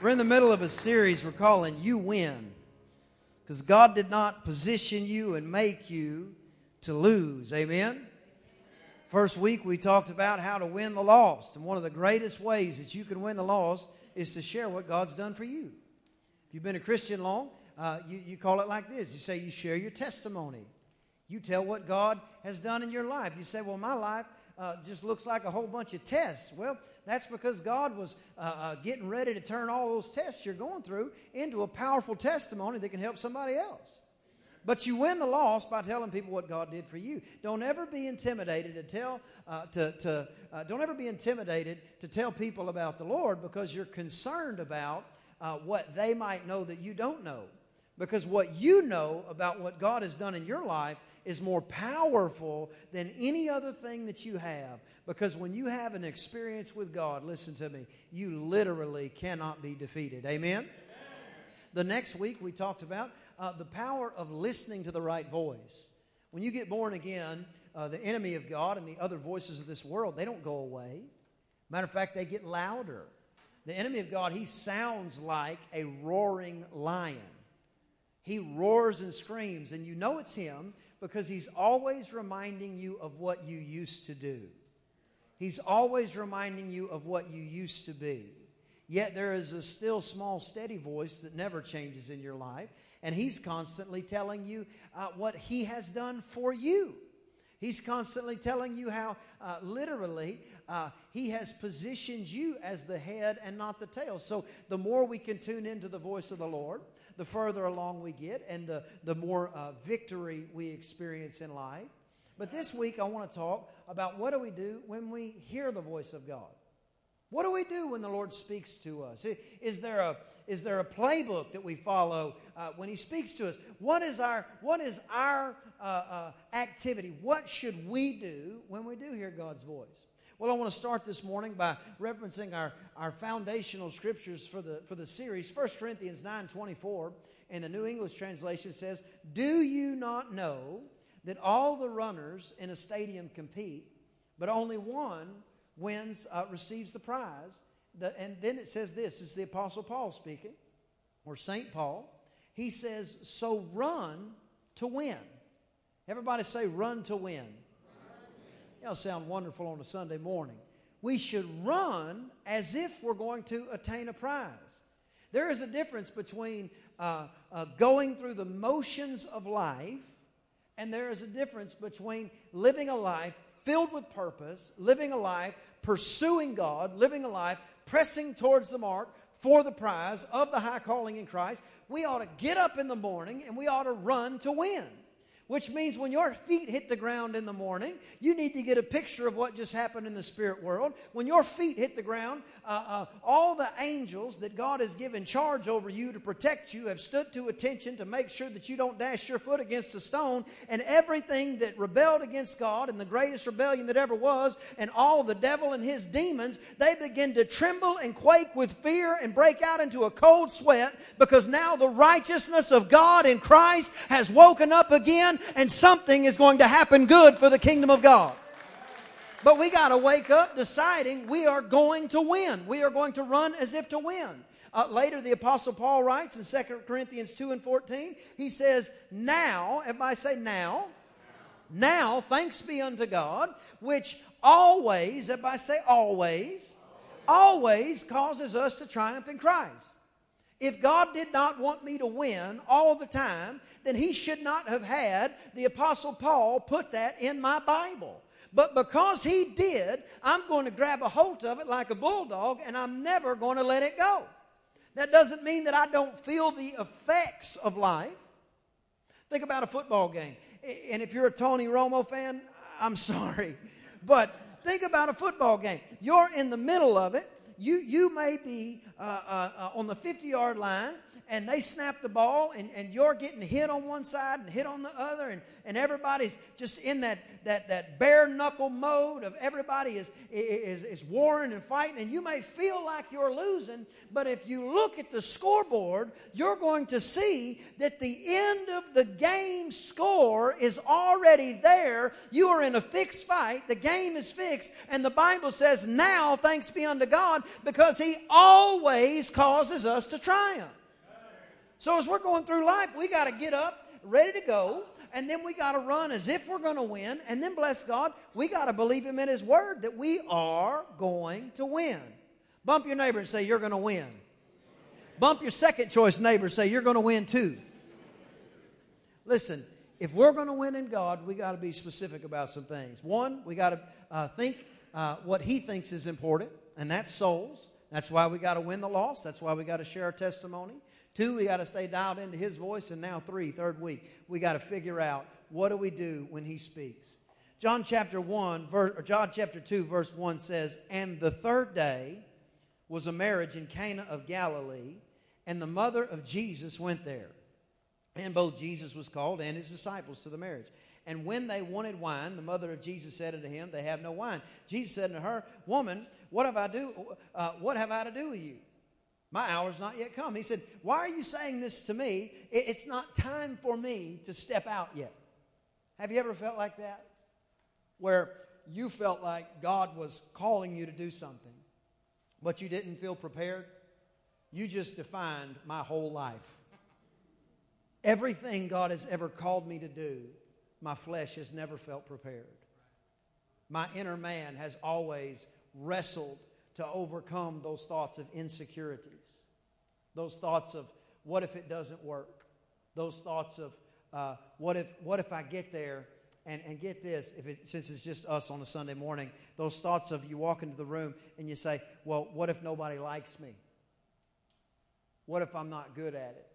We're in the middle of a series we're calling You Win. Because God did not position you and make you to lose. Amen? First week we talked about how to win the lost. And one of the greatest ways that you can win the lost is to share what God's done for you. If you've been a Christian long, uh, you, you call it like this you say you share your testimony. You tell what God has done in your life. You say, Well, my life uh, just looks like a whole bunch of tests. Well, that's because God was uh, uh, getting ready to turn all those tests you're going through into a powerful testimony that can help somebody else. But you win the loss by telling people what God did for you. Don't ever be intimidated to tell uh, to, to uh, don't ever be intimidated to tell people about the Lord because you're concerned about uh, what they might know that you don't know. Because what you know about what God has done in your life is more powerful than any other thing that you have. Because when you have an experience with God, listen to me, you literally cannot be defeated. Amen? Amen. The next week we talked about uh, the power of listening to the right voice. When you get born again, uh, the enemy of God and the other voices of this world, they don't go away. Matter of fact, they get louder. The enemy of God, he sounds like a roaring lion. He roars and screams, and you know it's him because he's always reminding you of what you used to do. He's always reminding you of what you used to be. Yet there is a still small, steady voice that never changes in your life, and he's constantly telling you uh, what he has done for you. He's constantly telling you how, uh, literally, uh, he has positioned you as the head and not the tail. So the more we can tune into the voice of the Lord, the further along we get and the, the more uh, victory we experience in life. But this week, I want to talk about what do we do when we hear the voice of God? What do we do when the Lord speaks to us? Is there a, is there a playbook that we follow uh, when He speaks to us? What is our, what is our uh, uh, activity? What should we do when we do hear God's voice? Well, I want to start this morning by referencing our, our foundational scriptures for the, for the series. 1 Corinthians 9 24 in the New English translation says, Do you not know that all the runners in a stadium compete, but only one wins, uh, receives the prize? The, and then it says this is the Apostle Paul speaking, or St. Paul. He says, So run to win. Everybody say, Run to win. That'll sound wonderful on a Sunday morning. We should run as if we're going to attain a prize. There is a difference between uh, uh, going through the motions of life, and there is a difference between living a life filled with purpose, living a life pursuing God, living a life pressing towards the mark for the prize of the high calling in Christ. We ought to get up in the morning and we ought to run to win which means when your feet hit the ground in the morning, you need to get a picture of what just happened in the spirit world. When your feet hit the ground, uh, uh, all the angels that God has given charge over you to protect you have stood to attention to make sure that you don't dash your foot against a stone. And everything that rebelled against God and the greatest rebellion that ever was, and all the devil and his demons, they begin to tremble and quake with fear and break out into a cold sweat because now the righteousness of God in Christ has woken up again and something is going to happen good for the kingdom of God. But we got to wake up deciding we are going to win. We are going to run as if to win. Uh, later, the Apostle Paul writes in 2 Corinthians 2 and 14, he says, Now, everybody say now, now, thanks be unto God, which always, everybody say always, always causes us to triumph in Christ. If God did not want me to win all the time, then he should not have had the Apostle Paul put that in my Bible. But because he did, I'm going to grab a hold of it like a bulldog and I'm never going to let it go. That doesn't mean that I don't feel the effects of life. Think about a football game. And if you're a Tony Romo fan, I'm sorry. But think about a football game. You're in the middle of it. You, you may be uh, uh, uh on the 50 yard line and they snap the ball and, and you're getting hit on one side and hit on the other and, and everybody's just in that, that, that bare knuckle mode of everybody is, is, is warring and fighting and you may feel like you're losing but if you look at the scoreboard you're going to see that the end of the game score is already there you are in a fixed fight the game is fixed and the bible says now thanks be unto god Because He always causes us to triumph. So as we're going through life, we got to get up, ready to go, and then we got to run as if we're going to win. And then, bless God, we got to believe Him in His Word that we are going to win. Bump your neighbor and say, You're going to win. Bump your second choice neighbor and say, You're going to win too. Listen, if we're going to win in God, we got to be specific about some things. One, we got to uh, think uh, what He thinks is important, and that's souls. That's why we got to win the loss. That's why we got to share our testimony. Two, we got to stay dialed into His voice. And now, three, third week, we got to figure out what do we do when He speaks. John chapter 1, verse, or John chapter 2, verse 1 says, And the third day was a marriage in Cana of Galilee, and the mother of Jesus went there. And both Jesus was called and his disciples to the marriage. And when they wanted wine, the mother of Jesus said unto him, They have no wine. Jesus said unto her, Woman, what have I do? Uh, what have I to do with you? My hour's not yet come. He said, Why are you saying this to me? It's not time for me to step out yet. Have you ever felt like that? Where you felt like God was calling you to do something, but you didn't feel prepared? You just defined my whole life. Everything God has ever called me to do, my flesh has never felt prepared. My inner man has always wrestled to overcome those thoughts of insecurities, those thoughts of what if it doesn't work, those thoughts of uh, what if what if I get there and, and get this if it, since it's just us on a Sunday morning, those thoughts of you walk into the room and you say, well, what if nobody likes me? What if I'm not good at it?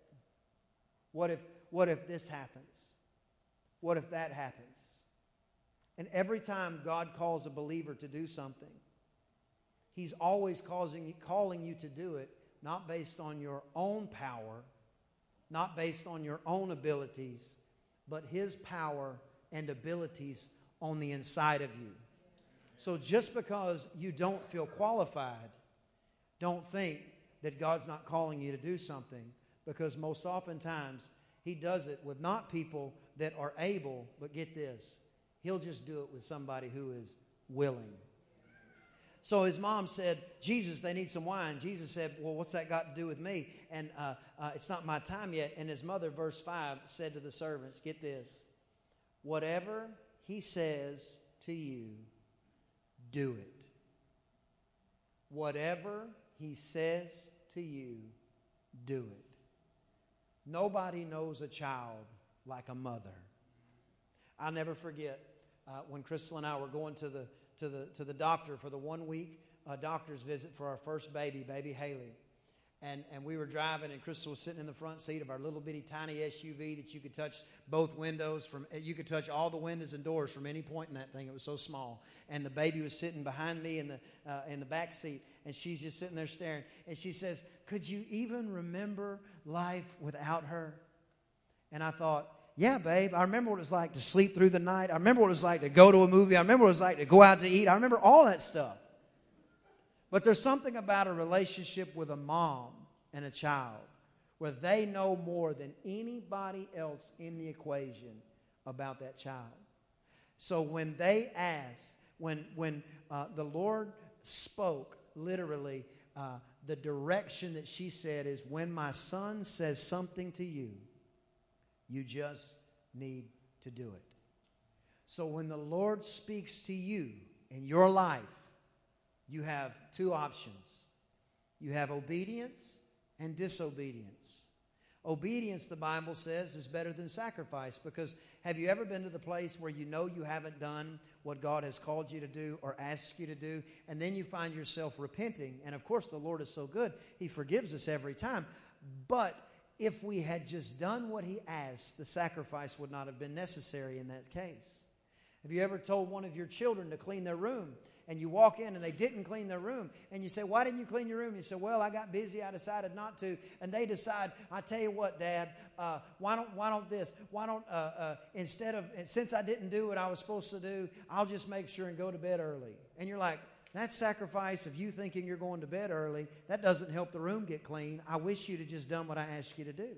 What if what if this happens? What if that happens? And every time God calls a believer to do something, He's always causing, calling you to do it, not based on your own power, not based on your own abilities, but His power and abilities on the inside of you. So just because you don't feel qualified, don't think that God's not calling you to do something, because most oftentimes He does it with not people that are able, but get this, He'll just do it with somebody who is willing. So his mom said, Jesus, they need some wine. Jesus said, Well, what's that got to do with me? And uh, uh, it's not my time yet. And his mother, verse 5, said to the servants, Get this, whatever he says to you, do it. Whatever he says to you, do it. Nobody knows a child like a mother. I'll never forget uh, when Crystal and I were going to the to the, to the doctor for the one week uh, doctor's visit for our first baby, baby Haley. And, and we were driving, and Crystal was sitting in the front seat of our little bitty tiny SUV that you could touch both windows from. You could touch all the windows and doors from any point in that thing. It was so small. And the baby was sitting behind me in the uh, in the back seat, and she's just sitting there staring. And she says, "Could you even remember life without her?" And I thought, yeah, babe, I remember what it was like to sleep through the night. I remember what it was like to go to a movie. I remember what it was like to go out to eat. I remember all that stuff. But there's something about a relationship with a mom and a child where they know more than anybody else in the equation about that child. So when they ask, when, when uh, the Lord spoke, literally, uh, the direction that she said is when my son says something to you, you just need to do it. So when the Lord speaks to you in your life, you have two options you have obedience and disobedience. Obedience, the Bible says, is better than sacrifice because have you ever been to the place where you know you haven't done what God has called you to do or asked you to do, and then you find yourself repenting? And of course, the Lord is so good, He forgives us every time. But if we had just done what he asked, the sacrifice would not have been necessary in that case. Have you ever told one of your children to clean their room? And you walk in and they didn't clean their room. And you say, Why didn't you clean your room? You say, Well, I got busy. I decided not to. And they decide, I tell you what, Dad, uh, why, don't, why don't this? Why don't, uh, uh, instead of, since I didn't do what I was supposed to do, I'll just make sure and go to bed early. And you're like, that sacrifice of you thinking you're going to bed early, that doesn't help the room get clean. I wish you'd have just done what I asked you to do.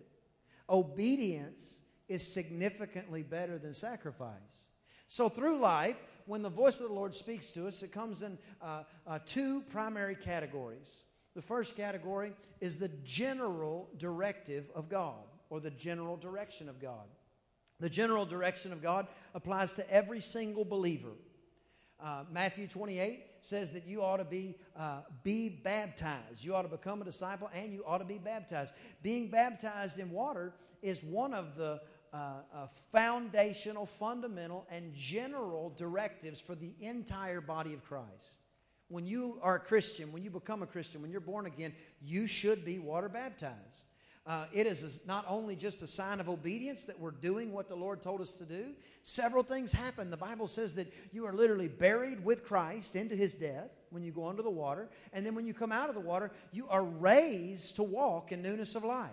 Obedience is significantly better than sacrifice. So through life, when the voice of the Lord speaks to us, it comes in uh, uh, two primary categories. The first category is the general directive of God, or the general direction of God. The general direction of God applies to every single believer. Uh, Matthew 28 says that you ought to be uh, be baptized. You ought to become a disciple, and you ought to be baptized. Being baptized in water is one of the uh, uh, foundational, fundamental, and general directives for the entire body of Christ. When you are a Christian, when you become a Christian, when you're born again, you should be water baptized. Uh, it is not only just a sign of obedience that we're doing what the Lord told us to do, several things happen. The Bible says that you are literally buried with Christ into his death when you go under the water. And then when you come out of the water, you are raised to walk in newness of life.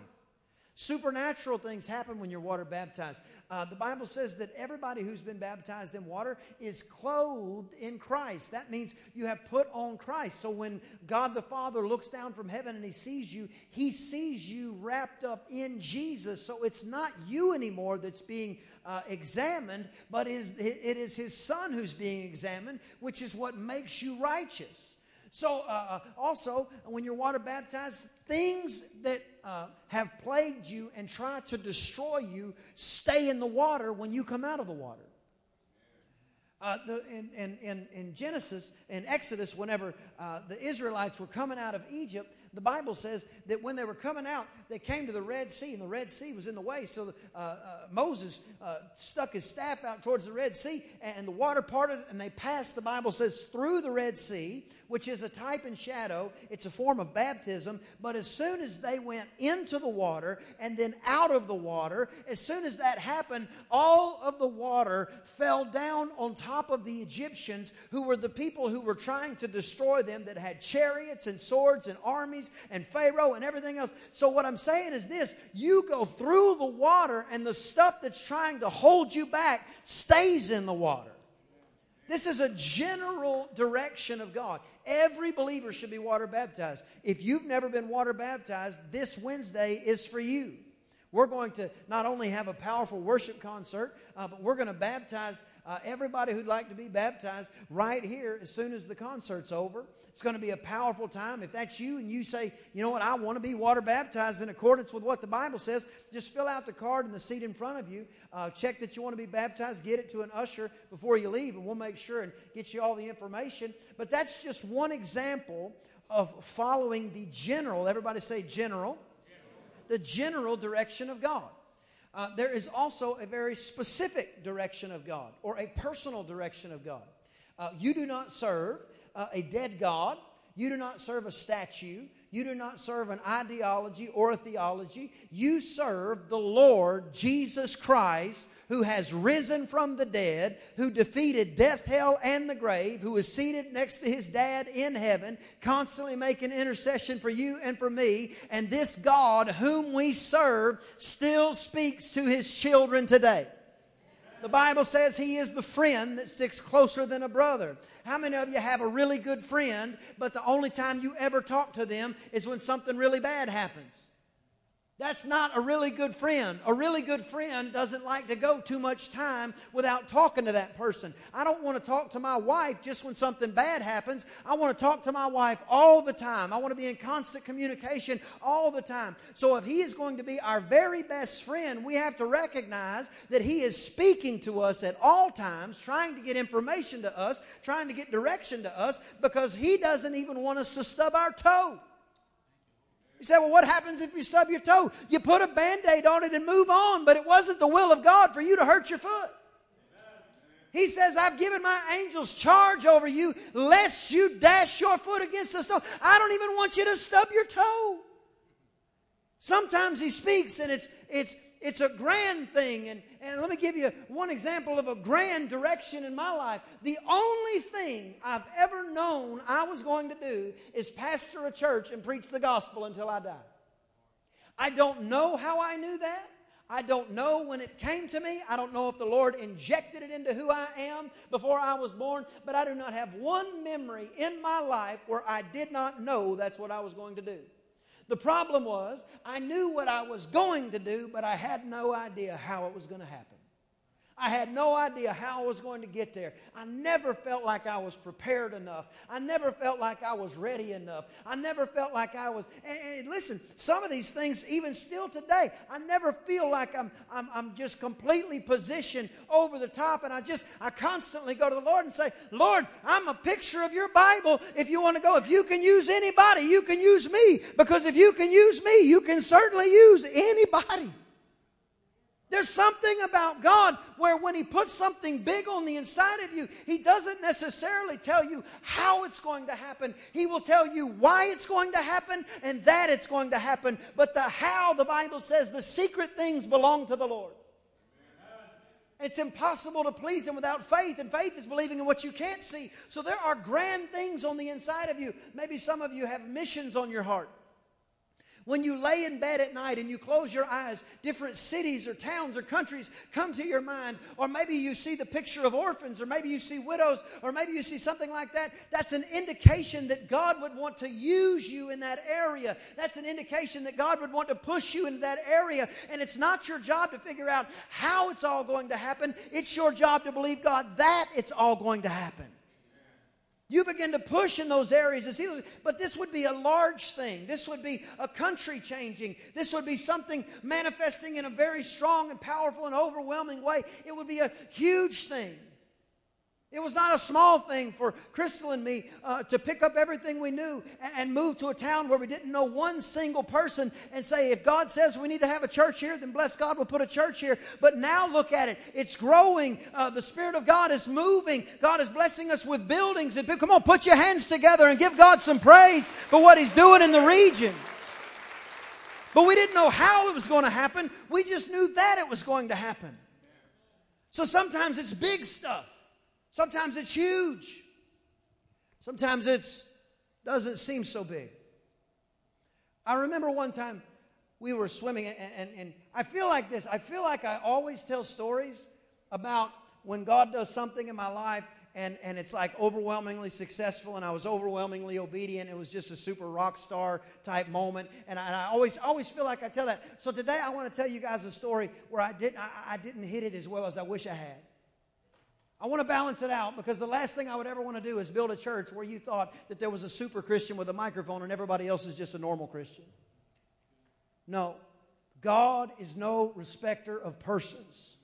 Supernatural things happen when you're water baptized. Uh, the Bible says that everybody who's been baptized in water is clothed in Christ. That means you have put on Christ. So when God the Father looks down from heaven and he sees you, he sees you wrapped up in Jesus. So it's not you anymore that's being uh, examined, but is, it is his Son who's being examined, which is what makes you righteous. So, uh, uh, also, when you're water baptized, things that uh, have plagued you and try to destroy you stay in the water when you come out of the water. Uh, the, in, in, in, Genesis, in Exodus, whenever uh, the Israelites were coming out of Egypt, the Bible says that when they were coming out, they came to the Red Sea, and the Red Sea was in the way. So uh, uh, Moses uh, stuck his staff out towards the Red Sea, and the water parted, and they passed, the Bible says, through the Red Sea, which is a type and shadow. It's a form of baptism. But as soon as they went into the water and then out of the water, as soon as that happened, all of the water fell down on top of the Egyptians, who were the people who were trying to destroy them, that had chariots and swords and armies and Pharaoh and everything else. So, what I'm saying is this you go through the water, and the stuff that's trying to hold you back stays in the water. This is a general direction of God. Every believer should be water baptized. If you've never been water baptized, this Wednesday is for you. We're going to not only have a powerful worship concert, uh, but we're going to baptize uh, everybody who'd like to be baptized right here as soon as the concert's over. It's going to be a powerful time. If that's you and you say, you know what, I want to be water baptized in accordance with what the Bible says, just fill out the card in the seat in front of you. Uh, check that you want to be baptized, get it to an usher before you leave, and we'll make sure and get you all the information. But that's just one example of following the general, everybody say general, general. the general direction of God. Uh, there is also a very specific direction of God or a personal direction of God. Uh, you do not serve uh, a dead God, you do not serve a statue, you do not serve an ideology or a theology. You serve the Lord Jesus Christ who has risen from the dead, who defeated death, hell, and the grave, who is seated next to his dad in heaven, constantly making intercession for you and for me. And this God, whom we serve, still speaks to his children today. The Bible says he is the friend that sticks closer than a brother. How many of you have a really good friend, but the only time you ever talk to them is when something really bad happens? That's not a really good friend. A really good friend doesn't like to go too much time without talking to that person. I don't want to talk to my wife just when something bad happens. I want to talk to my wife all the time. I want to be in constant communication all the time. So if he is going to be our very best friend, we have to recognize that he is speaking to us at all times, trying to get information to us, trying to get direction to us, because he doesn't even want us to stub our toe. You say, well, what happens if you stub your toe? You put a band aid on it and move on, but it wasn't the will of God for you to hurt your foot. He says, I've given my angels charge over you lest you dash your foot against the stone. I don't even want you to stub your toe. Sometimes he speaks and it's, it's, it's a grand thing. And, and let me give you one example of a grand direction in my life. The only thing I've ever known I was going to do is pastor a church and preach the gospel until I die. I don't know how I knew that. I don't know when it came to me. I don't know if the Lord injected it into who I am before I was born, but I do not have one memory in my life where I did not know that's what I was going to do. The problem was, I knew what I was going to do, but I had no idea how it was going to happen. I had no idea how I was going to get there. I never felt like I was prepared enough. I never felt like I was ready enough. I never felt like I was. And, and listen, some of these things, even still today, I never feel like I'm, I'm, I'm just completely positioned over the top. And I just, I constantly go to the Lord and say, Lord, I'm a picture of your Bible if you want to go. If you can use anybody, you can use me. Because if you can use me, you can certainly use anybody. There's something about God where when He puts something big on the inside of you, He doesn't necessarily tell you how it's going to happen. He will tell you why it's going to happen and that it's going to happen. But the how, the Bible says, the secret things belong to the Lord. It's impossible to please Him without faith, and faith is believing in what you can't see. So there are grand things on the inside of you. Maybe some of you have missions on your heart. When you lay in bed at night and you close your eyes, different cities or towns or countries come to your mind. Or maybe you see the picture of orphans, or maybe you see widows, or maybe you see something like that. That's an indication that God would want to use you in that area. That's an indication that God would want to push you into that area. And it's not your job to figure out how it's all going to happen, it's your job to believe God that it's all going to happen. You begin to push in those areas but this would be a large thing. This would be a country changing. This would be something manifesting in a very strong and powerful and overwhelming way. It would be a huge thing. It was not a small thing for Crystal and me uh, to pick up everything we knew and, move to a town where we didn't know one single person and say, if God says we need to have a church here, then bless God, we'll put a church here. But now look at it. It's growing. Uh, the Spirit of God is moving. God is blessing us with buildings. And come on, put your hands together and give God some praise for what He's doing in the region. But we didn't know how it was going to happen. We just knew that it was going to happen. So sometimes it's big stuff. Sometimes it's huge. Sometimes it doesn't seem so big. I remember one time we were swimming, and, and, and, I feel like this. I feel like I always tell stories about when God does something in my life, and, and it's like overwhelmingly successful, and I was overwhelmingly obedient. It was just a super rock star type moment, and I, and I always always feel like I tell that. So today I want to tell you guys a story where I didn't I, I didn't hit it as well as I wish I had. I want to balance it out because the last thing I would ever want to do is build a church where you thought that there was a super Christian with a microphone and everybody else is just a normal Christian. No, God is no respecter of persons.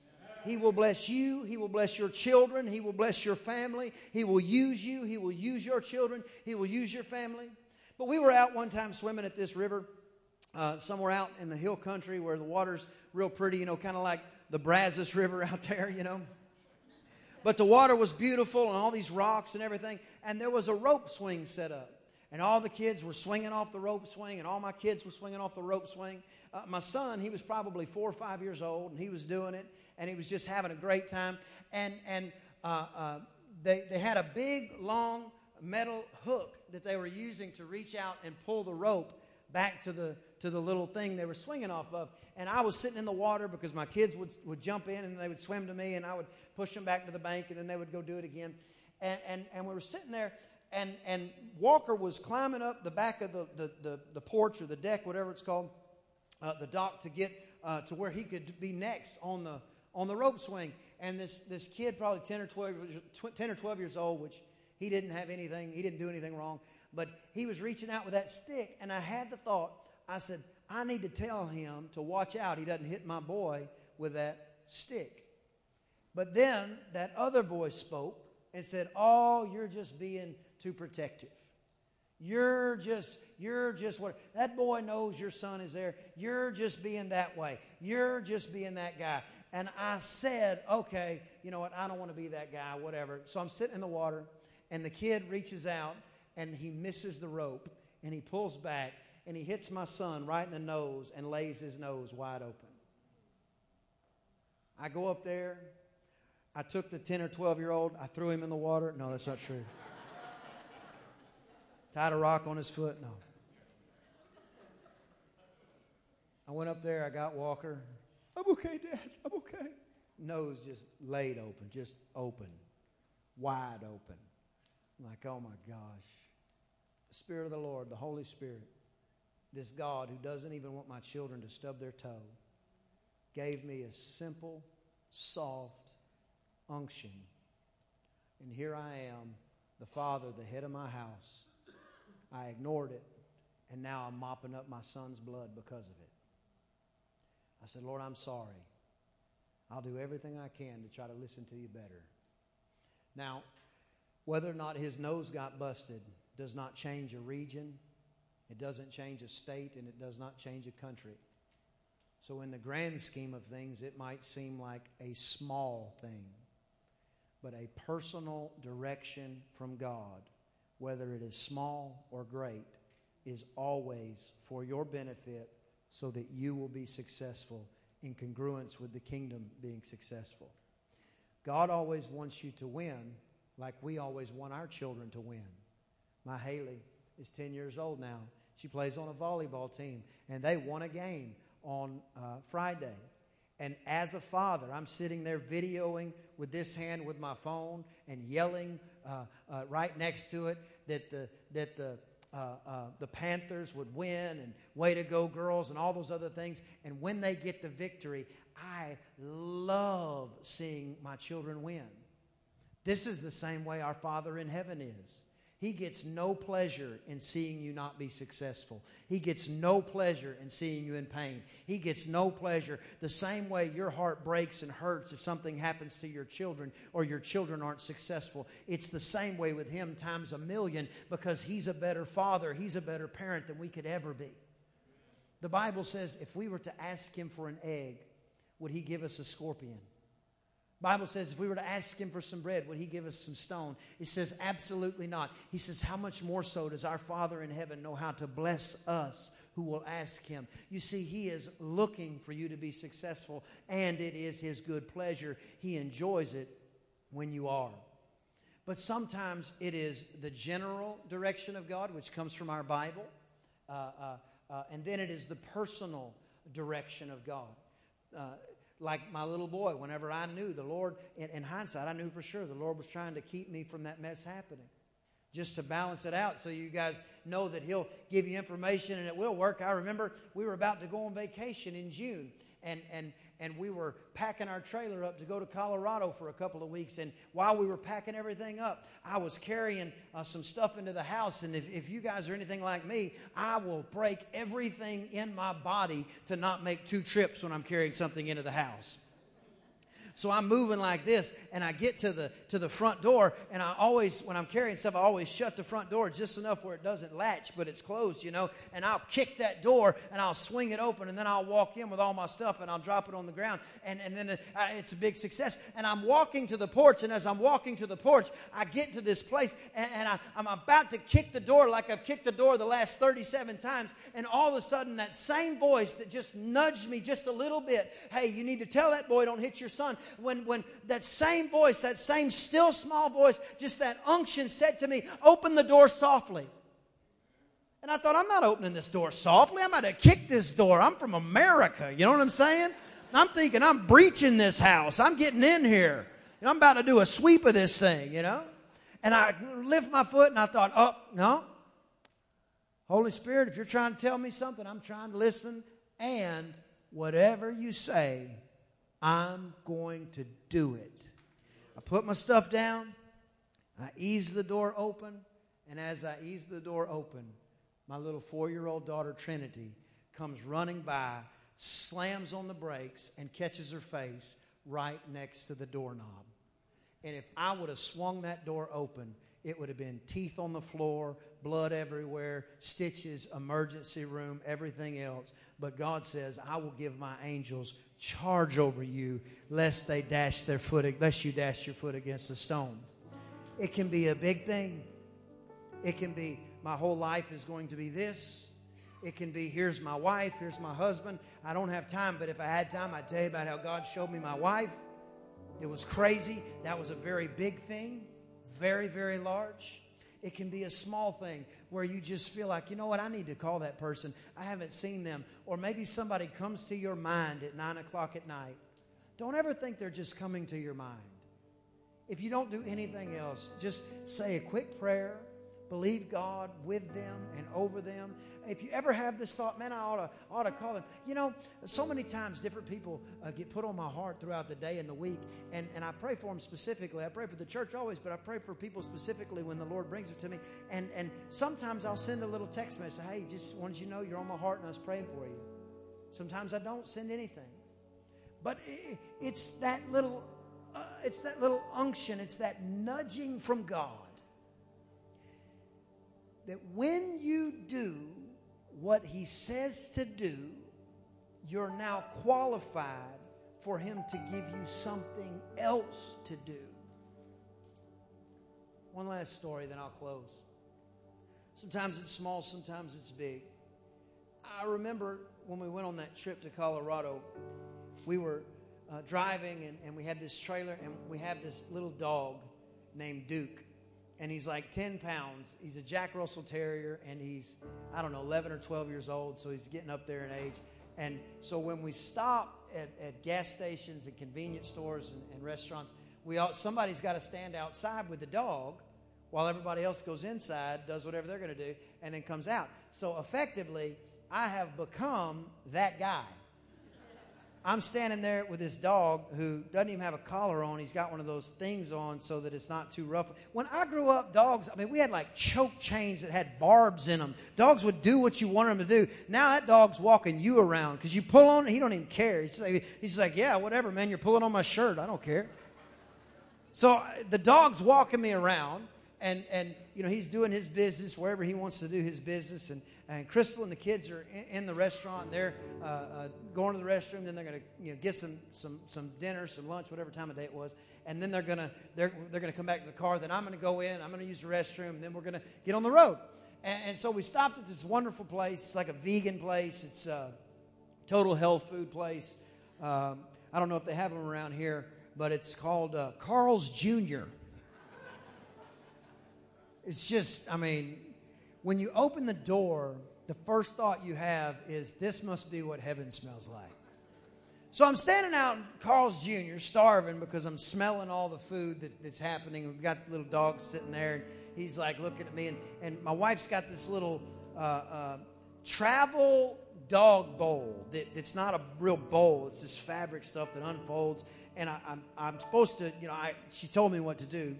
He will bless you. He will bless your children. He will bless your family. He will use you. He will use your children. He will use your family. But we were out one time swimming at this river, uh, somewhere out in the hill country where the water's real pretty, you know, kind of like the Brazos River out there, you know. But the water was beautiful and all these rocks and everything. And there was a rope swing set up. And all the kids were swinging off the rope swing, and all my kids were swinging off the rope swing. Uh, my son, he was probably four or five years old, and he was doing it, and he was just having a great time. And, and uh, uh, they, they had a big, long metal hook that they were using to reach out and pull the rope back to the, to the little thing they were swinging off of. And I was sitting in the water because my kids would, would jump in and they would swim to me, and I would push them back to the bank, and then they would go do it again. And, and, and we were sitting there, and, and Walker was climbing up the back of the, the, the, the porch or the deck, whatever it's called, uh, the dock to get uh, to where he could be next on the, on the rope swing. And this, this kid, probably 10 or, 12, 10 or 12 years old, which he didn't have anything, he didn't do anything wrong, but he was reaching out with that stick. And I had the thought, I said, I need to tell him to watch out he doesn't hit my boy with that stick. But then that other voice spoke and said, Oh, you're just being too protective. You're just, you're just what that boy knows your son is there. You're just being that way. You're just being that guy. And I said, okay, you know what? I don't want to be that guy, whatever. So I'm sitting in the water, and the kid reaches out and he misses the rope and he pulls back and he hits my son right in the nose and lays his nose wide open. I go up there, I took the 10 or 12 year old, I threw him in the water. No, that's not true. Tied a rock on his foot. No. I went up there, I got Walker. I'm okay, Dad. I'm okay. Nose just laid open, just open, wide open. I'm like, oh my gosh. The Spirit of the Lord, the Holy Spirit, this God who doesn't even want my children to stub their toe, gave me a simple, soft, unction. And here I am, the father, the head of my house. I ignored it, and now I'm mopping up my son's blood because of it. I said, Lord, I'm sorry. I'll do everything I can to try to listen to you better. Now, whether or not his nose got busted does not change a region, it doesn't change a state, and it does not change a country. So, in the grand scheme of things, it might seem like a small thing, but a personal direction from God, whether it is small or great, is always for your benefit so that you will be successful in congruence with the kingdom being successful. God always wants you to win like we always want our children to win. My Haley is 10 years old now. She plays on a volleyball team, and they won a game on uh, Friday. And as a father, I'm sitting there videoing with this hand with my phone and yelling uh, uh, right next to it that the, that the, uh, uh, the Panthers would win and way to go, girls, and all those other things. And when they get the victory, I love seeing my children win. This is the same way our Father in heaven is. He gets no pleasure in seeing you not be successful. He gets no pleasure in seeing you in pain. He gets no pleasure the same way your heart breaks and hurts if something happens to your children or your children aren't successful. It's the same way with him times a million because he's a better father, he's a better parent than we could ever be. The Bible says if we were to ask him for an egg, would he give us a scorpion? Bible says if we were to ask him for some bread, would he give us some stone? He says, absolutely not. He says, how much more so does our Father in heaven know how to bless us who will ask him? You see, he is looking for you to be successful, and it is his good pleasure. He enjoys it when you are. But sometimes it is the general direction of God, which comes from our Bible, uh, uh, uh, and then it is the personal direction of God. Like my little boy, whenever I knew the Lord, in, in, hindsight, I knew for sure the Lord was trying to keep me from that mess happening. Just to balance it out so you guys know that He'll give you information and it will work. I remember we were about to go on vacation in June, and, and, and we were packing our trailer up to go to Colorado for a couple of weeks. And while we were packing everything up, I was carrying uh, some stuff into the house. And if, if you guys are anything like me, I will break everything in my body to not make two trips when I'm carrying something into the house. So I'm moving like this, and I get to the to the front door, and I always, when I'm carrying stuff, I always shut the front door just enough where it doesn't latch, but it's closed, you know. And I'll kick that door, and I'll swing it open, and then I'll walk in with all my stuff, and I'll drop it on the ground, and and then uh, it's a big success. And I'm walking to the porch, and as I'm walking to the porch, I get to this place, and, and I, I'm about to kick the door like I've kicked the door the last 37 times, and all of a sudden, that same voice that just nudged me just a little bit, hey, you need to tell that boy, don't hit your son when, when that same voice, that same still small voice, just that unction said to me, Open the door softly. And I thought, I'm not opening this door softly. I'm going to kick this door. I'm from America. You know what I'm saying? I'm thinking, I'm breaching this house. I'm getting in here. You know, I'm about to do a sweep of this thing, you know? And I lift my foot and I thought, oh, no. Holy Spirit, if you're trying to tell me something, I'm trying to listen. And whatever you say, I'm going to do it. I put my stuff down. I ease the door open. And as I ease the door open, my little four year old daughter, Trinity, comes running by, slams on the brakes, and catches her face right next to the doorknob. And if I would have swung that door open, it would have been teeth on the floor, blood everywhere, stitches, emergency room, everything else. But God says, I will give my angels charge over you lest they dash their foot, lest you dash your foot against a stone. It can be a big thing. It can be, my whole life is going to be this. It can be, here's my wife, here's my husband. I don't have time, but if I had time, I'd tell you about how God showed me my wife. It was crazy. That was a very big thing, very, very large. It can be a small thing where you just feel like, you know what, I need to call that person. I haven't seen them. Or maybe somebody comes to your mind at 9 o'clock at night. Don't ever think they're just coming to your mind. If you don't do anything else, just say a quick prayer, believe God with them and over them. If you ever have this thought, man, I ought to, ought to call them. You know, so many times different people uh, get put on my heart throughout the day and the week, and, and I pray for them specifically. I pray for the church always, but I pray for people specifically when the Lord brings it to me. And, and sometimes I'll send a little text message, hey, just wanted you to know you're on my heart and I was praying for you. Sometimes I don't send anything. But it, it's that little, uh, it's that little unction, it's that nudging from God that when you do what He says to do, you're now qualified for Him to give you something else to do. One last story, then I'll close. Sometimes it's small, sometimes it's big. I remember when we went on that trip to Colorado, we were uh, driving and, and we had this trailer and we had this little dog named Duke and he's like 10 pounds. He's a Jack Russell Terrier, and he's, I don't know, 11 or 12 years old, so he's getting up there in age. And so when we stop at, at gas stations and convenience stores and, and restaurants, we all, somebody's got to stand outside with the dog while everybody else goes inside, does whatever they're going to do, and then comes out. So effectively, I have become that guy. I'm standing there with this dog who doesn't even have a collar on. He's got one of those things on so that it's not too rough. When I grew up, dogs, I mean, we had like choke chains that had barbs in them. Dogs would do what you wanted them to do. Now that dog's walking you around because you pull on it, he don't even care. He's like, he's like, yeah, whatever, man. You're pulling on my shirt. I don't care. So uh, the dog's walking me around, and, and you know, he's doing his business wherever he wants to do his business. And, and Crystal and the kids are in, the restaurant. They're uh, uh, going to the restroom. Then they're going to you know, get some, some, some dinner, some lunch, whatever time of day it was. And then they're going to they're, they're going to come back to the car. Then I'm going to go in. I'm going to use the restroom. And then we're going to get on the road. And, and, so we stopped at this wonderful place. It's like a vegan place. It's a total health food place. Um, I don't know if they have them around here, but it's called uh, Carl's Jr. It's just, I mean, when you open the door, the first thought you have is, this must be what heaven smells like. So I'm standing out in Carl's Jr., starving because I'm smelling all the food that, that's happening. We've got the little dog sitting there, and he's like looking at me. And, and my wife's got this little uh, uh, travel dog bowl that, that's not a real bowl, it's this fabric stuff that unfolds and I, am I'm, I'm supposed to, you know, I, she told me what to do,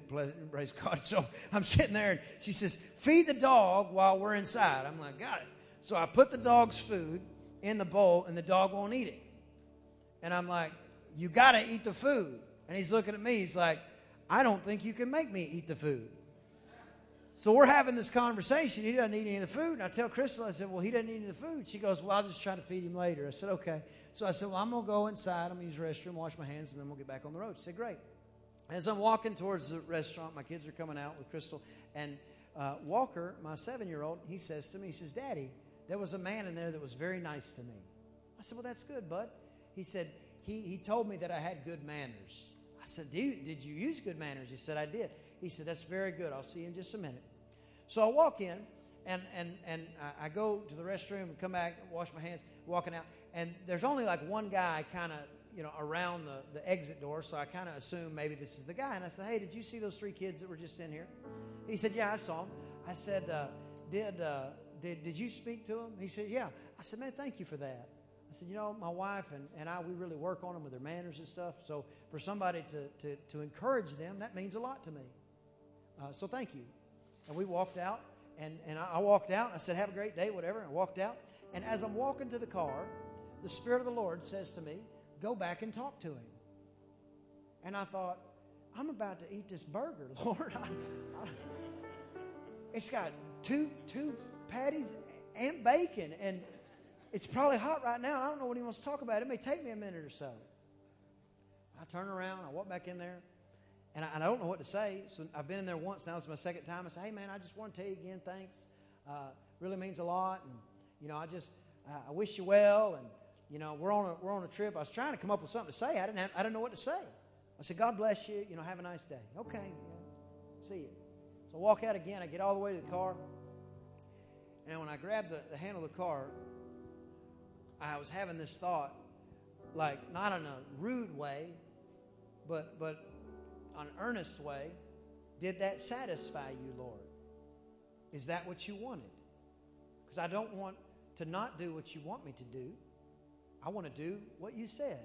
praise God. So I'm sitting there and she says, feed the dog while we're inside. I'm like, got it. So I put the dog's food in the bowl and the dog won't eat it. And I'm like, you got to eat the food. And he's looking at me, he's like, I don't think you can make me eat the food. So we're having this conversation. He doesn't eat any of the food. And I tell Crystal, I said, Well, he doesn't eat any of the food. She goes, Well, I'll just try to feed him later. I said, Okay. So I said, Well, I'm going to go inside. I'm going to use the restroom, wash my hands, and then we'll get back on the road. She said, Great. As I'm walking towards the restaurant, my kids are coming out with Crystal. And uh, Walker, my seven year old, he says to me, He says, Daddy, there was a man in there that was very nice to me. I said, Well, that's good, bud. He said, He, he told me that I had good manners. I said, Did, did you use good manners? He said, I did. He said, That's very good. I'll see you in just a minute. So I walk in and, and, and I go to the restroom and come back, wash my hands, walking out and there's only like one guy kind of you know around the, the exit door so i kind of assumed maybe this is the guy. And i said hey did you see those three kids that were just in here? He said yeah i saw them i said uh, did, uh, did, did you speak to them he said yeah. I said man thank you for that. I said you know my wife and, and i we really work on them with their manners and stuff so for somebody to, to, to encourage them that means a lot to me. Uh, so thank you. And we walked out and, and I, I walked out i said have a great day whatever and i walked out. And as i'm walking to the car the Spirit of the Lord says to me, Go back and talk to him. And I thought, I'm about to eat this burger, Lord. I, I, it's got two, two patties and bacon, and it's probably hot right now. I don't know what he wants to talk about. It may take me a minute or so. I turn around, I walk back in there, and I, and I don't know what to say. So I've been in there once now. It's my second time. I say, hey, man, I just want to tell you again, thanks. Uh, really means a lot. And, you know, I just, uh, I wish you well. And, you know, we're on a, we're on a trip. I was trying to come up with something to say. I didn't have, I didn't know what to say. I said, God bless you. You know, have a nice day. Okay. Yeah. See you. So I walk out again. I get all the way to the car. And when I grabbed the, the handle of the car, I was having this thought, like not in a rude way, but but an earnest way. Did that satisfy you, Lord? Is that what you wanted? Because I don't want to not do what you want me to do. I want to do what you said.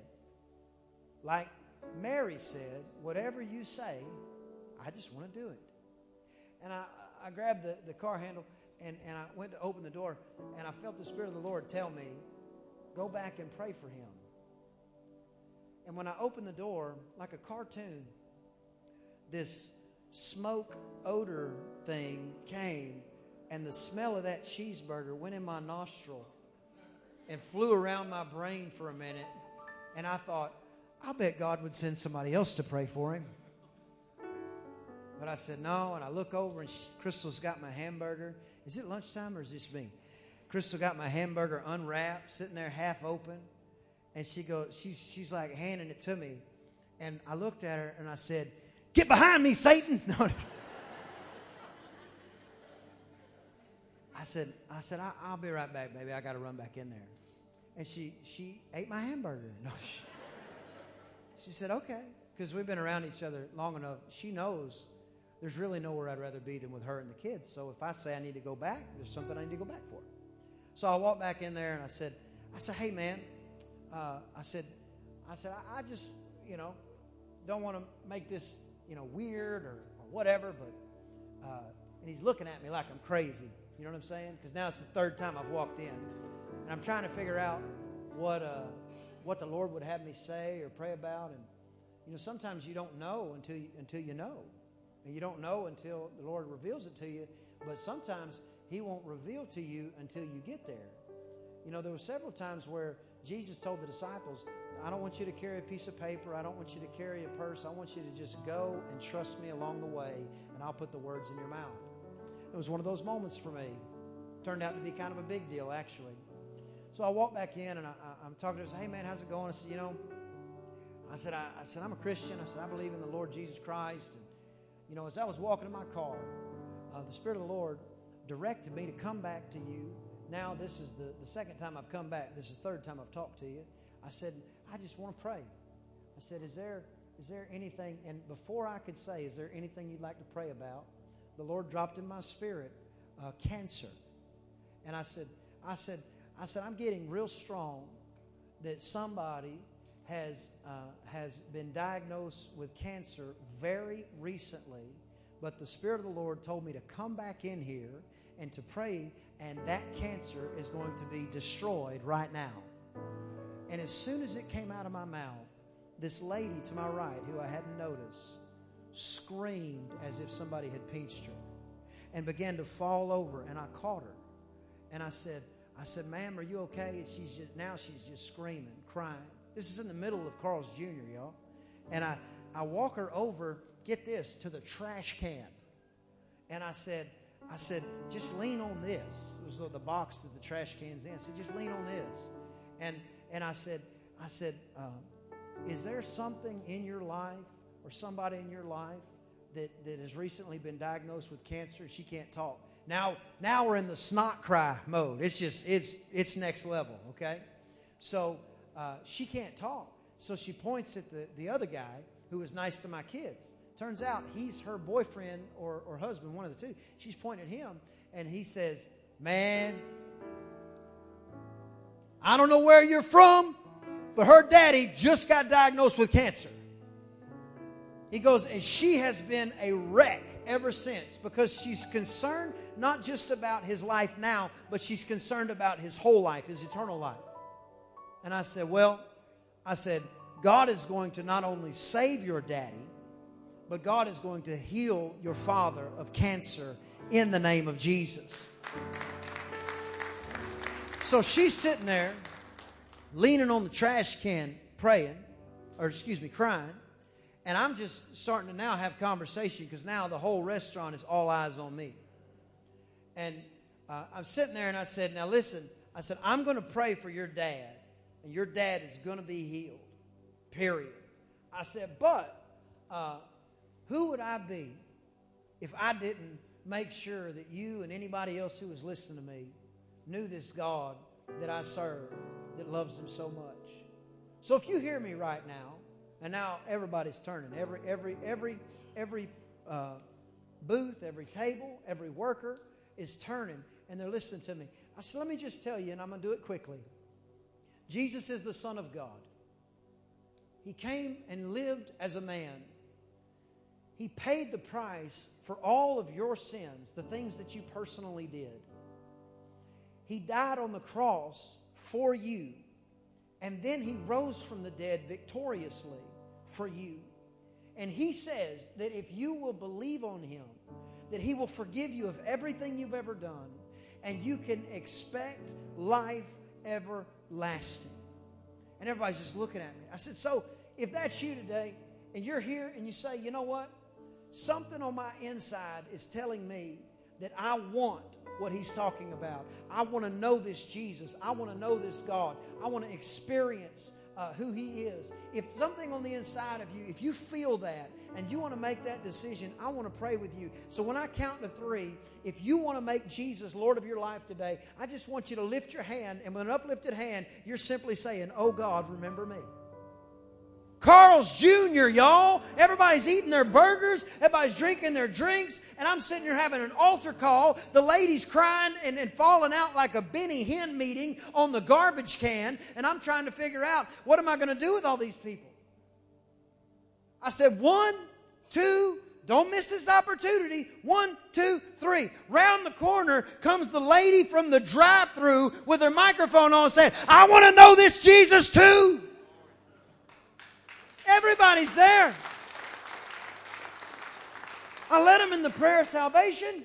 Like Mary said, whatever you say, I just want to do it. And I, I grabbed the, the car handle and, and I went to open the door, and I felt the Spirit of the Lord tell me, Go back and pray for him. And when I opened the door, like a cartoon, this smoke odor thing came, and the smell of that cheeseburger went in my nostril and flew around my brain for a minute. And I thought, I bet God would send somebody else to pray for him. But I said, no. And I look over, and Crystal's got my hamburger. Is it lunchtime or is this me? Crystal got my hamburger unwrapped, sitting there half open. And she goes, she's, she's like handing it to me. And I looked at her and I said, Get behind me, Satan. No. I said, I said, I, will be right back, baby. I got to run back in there. And she, she ate my hamburger. No, she, she said, okay. Because we've been around each other long enough. She knows there's really nowhere I'd rather be than with her and the kids. So if I say I need to go back, there's something I need to go back for. So I walked back in there and I said, I said, hey man, uh, I said, I said, I, I just, you know, don't want to make this, you know, weird or, or whatever, but, uh, and he's looking at me like I'm crazy. You know what I'm saying? Because now it's the third time I've walked in, and I'm trying to figure out what, uh, what the Lord would have me say or pray about, and you know, sometimes you don't know until you, until you know. And you don't know until the Lord reveals it to you, but sometimes He won't reveal to you until you get there. You know, there were several times where Jesus told the disciples, I don't want you to carry a piece of paper. I don't want you to carry a purse. I want you to just go and trust me along the way, and I'll put the words in your mouth. It was one of those moments for me. Turned out to be kind of a big deal, actually. So I walked back in and I, am talking to him. Hey, man, how's it going? I said, you know, I said, I, I said, I'm a Christian. I said, I believe in the Lord Jesus Christ. And you know, as I was walking in my car, uh, the Spirit of the Lord directed me to come back to you. Now, this is the, the second time I've come back. This is the third time I've talked to you. I said, I just want to pray. I said, Is there, is there anything? And before I could say, Is there anything you'd like to pray about? The Lord dropped in my spirit uh, cancer. And I said, I said, I said, I'm getting real strong that somebody has, uh, has been diagnosed with cancer very recently, but the Spirit of the Lord told me to come back in here and to pray, and that cancer is going to be destroyed right now. And as soon as it came out of my mouth, this lady to my right, who I hadn't noticed, screamed as if somebody had pinched her and began to fall over. And I caught her. And I said, I said, ma'am, are you okay? And she's just, now she's just screaming, crying. This is in the middle of Carl's Jr., y'all. And I, I walk her over, get this, to the trash can. And I said, I said, just lean on this. It was the box that the trash can's in. I said, just lean on this. And and I said, I said, uh, is there something in your life or somebody in your life that, that has recently been diagnosed with cancer? She can't talk. Now, now we're in the snot cry mode. It's just, it's, it's next level, okay? So uh, she can't talk. So she points at the, the other guy who was nice to my kids. Turns out he's her boyfriend or, or husband, one of the two. She's pointing at him, and he says, Man, I don't know where you're from, but her daddy just got diagnosed with cancer. He goes, and she has been a wreck ever since because she's concerned not just about his life now, but she's concerned about his whole life, his eternal life. And I said, Well, I said, God is going to not only save your daddy, but God is going to heal your father of cancer in the name of Jesus. So she's sitting there, leaning on the trash can, praying, or excuse me, crying. And I'm just starting to now have conversation because now the whole restaurant is all eyes on me. And uh, I'm sitting there and I said, Now listen, I said, I'm going to pray for your dad and your dad is going to be healed. Period. I said, but uh, who would I be if I didn't make sure that you and anybody else who was listening to me knew this God that I serve that loves them so much? So if you hear me right now, and now everybody's turning, every every every every uh, booth, every table, every worker, is turning and they're listening to me. I said, let me just tell you, and I'm going to do it quickly. Jesus is the Son of God. He came and lived as a man. He paid the price for all of your sins, the things that you personally did. He died on the cross for you. And then he rose from the dead victoriously for you. And he says that if you will believe on him, that he will forgive you of everything you've ever done, and you can expect life everlasting. And everybody's just looking at me. I said, So if that's you today, and you're here and you say, you know what? Something on my inside is telling me that I want what he's talking about. I want to know this Jesus. I want to know this God. I want to experience uh, who he is. If something on the inside of you, if you feel that and you want to make that decision, I want to pray with you. So when I count to three, if you want to make Jesus Lord of your life today, I just want you to lift your hand. And with an uplifted hand, you're simply saying, Oh God, remember me. Carl's Jr., y'all. Everybody's eating their burgers, everybody's drinking their drinks, and I'm sitting here having an altar call. The lady's crying and, and falling out like a Benny Hinn meeting on the garbage can, and I'm trying to figure out what am I going to do with all these people? I said, one, two, don't miss this opportunity. One, two, three. Round the corner comes the lady from the drive through with her microphone on saying, I want to know this Jesus too. Everybody's there. I led them in the prayer of salvation.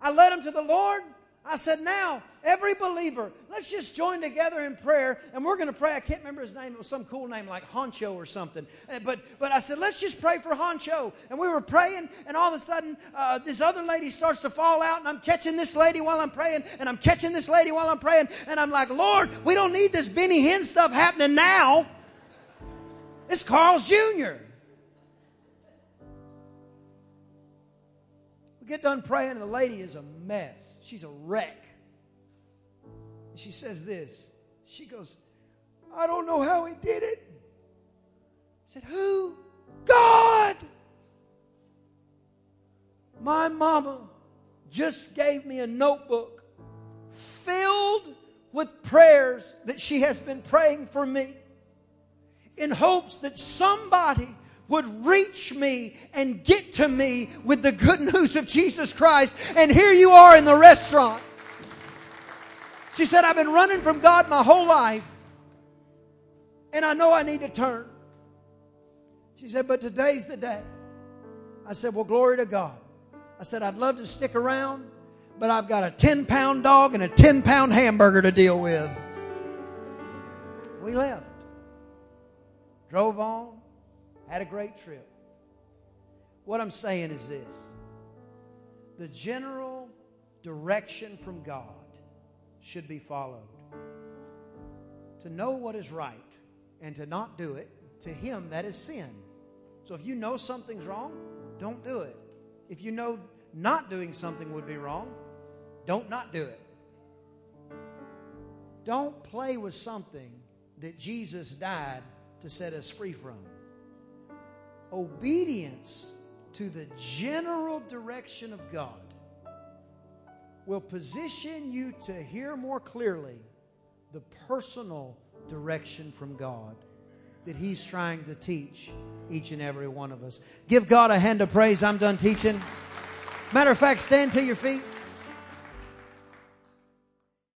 I led them to the Lord. I said, now, every believer, let's just join together in prayer and we're going to pray. I can't remember his name. It was some cool name like Honcho or something. Uh, but, but I said, let's just pray for Honcho. And we were praying and all of a sudden, uh, this other lady starts to fall out and I'm catching this lady while I'm praying and I'm catching this lady while I'm praying. And I'm like, Lord, we don't need this Benny Hinn stuff happening now. It's Carl's Jr. We get done praying, and the lady is a mess. She's a wreck. She says this. She goes, I don't know how he did it. I said, Who? God! My mama just gave me a notebook filled with prayers that she has been praying for me in hopes that somebody would reach me and get to me with the good news of Jesus Christ. And here you are in the restaurant. She said, I've been running from God my whole life, and I know I need to turn. She said, But today's the day. I said, Well, glory to God. I said, I'd love to stick around, but I've got a 10 pound dog and a 10 pound hamburger to deal with. We left drove on, had a great trip. What I'm saying is this the general direction from God should be followed. To know what is right and to not do it, to Him that is sin. So if you know something's wrong, don't do it. If you know not doing something would be wrong, don't not do it. Don't play with something that Jesus died to set us free from. Obedience to the general direction of God will position you to hear more clearly the personal direction from God that He's trying to teach each and every one of us. Give God a hand of praise. I'm done teaching. Matter of fact, stand to your feet.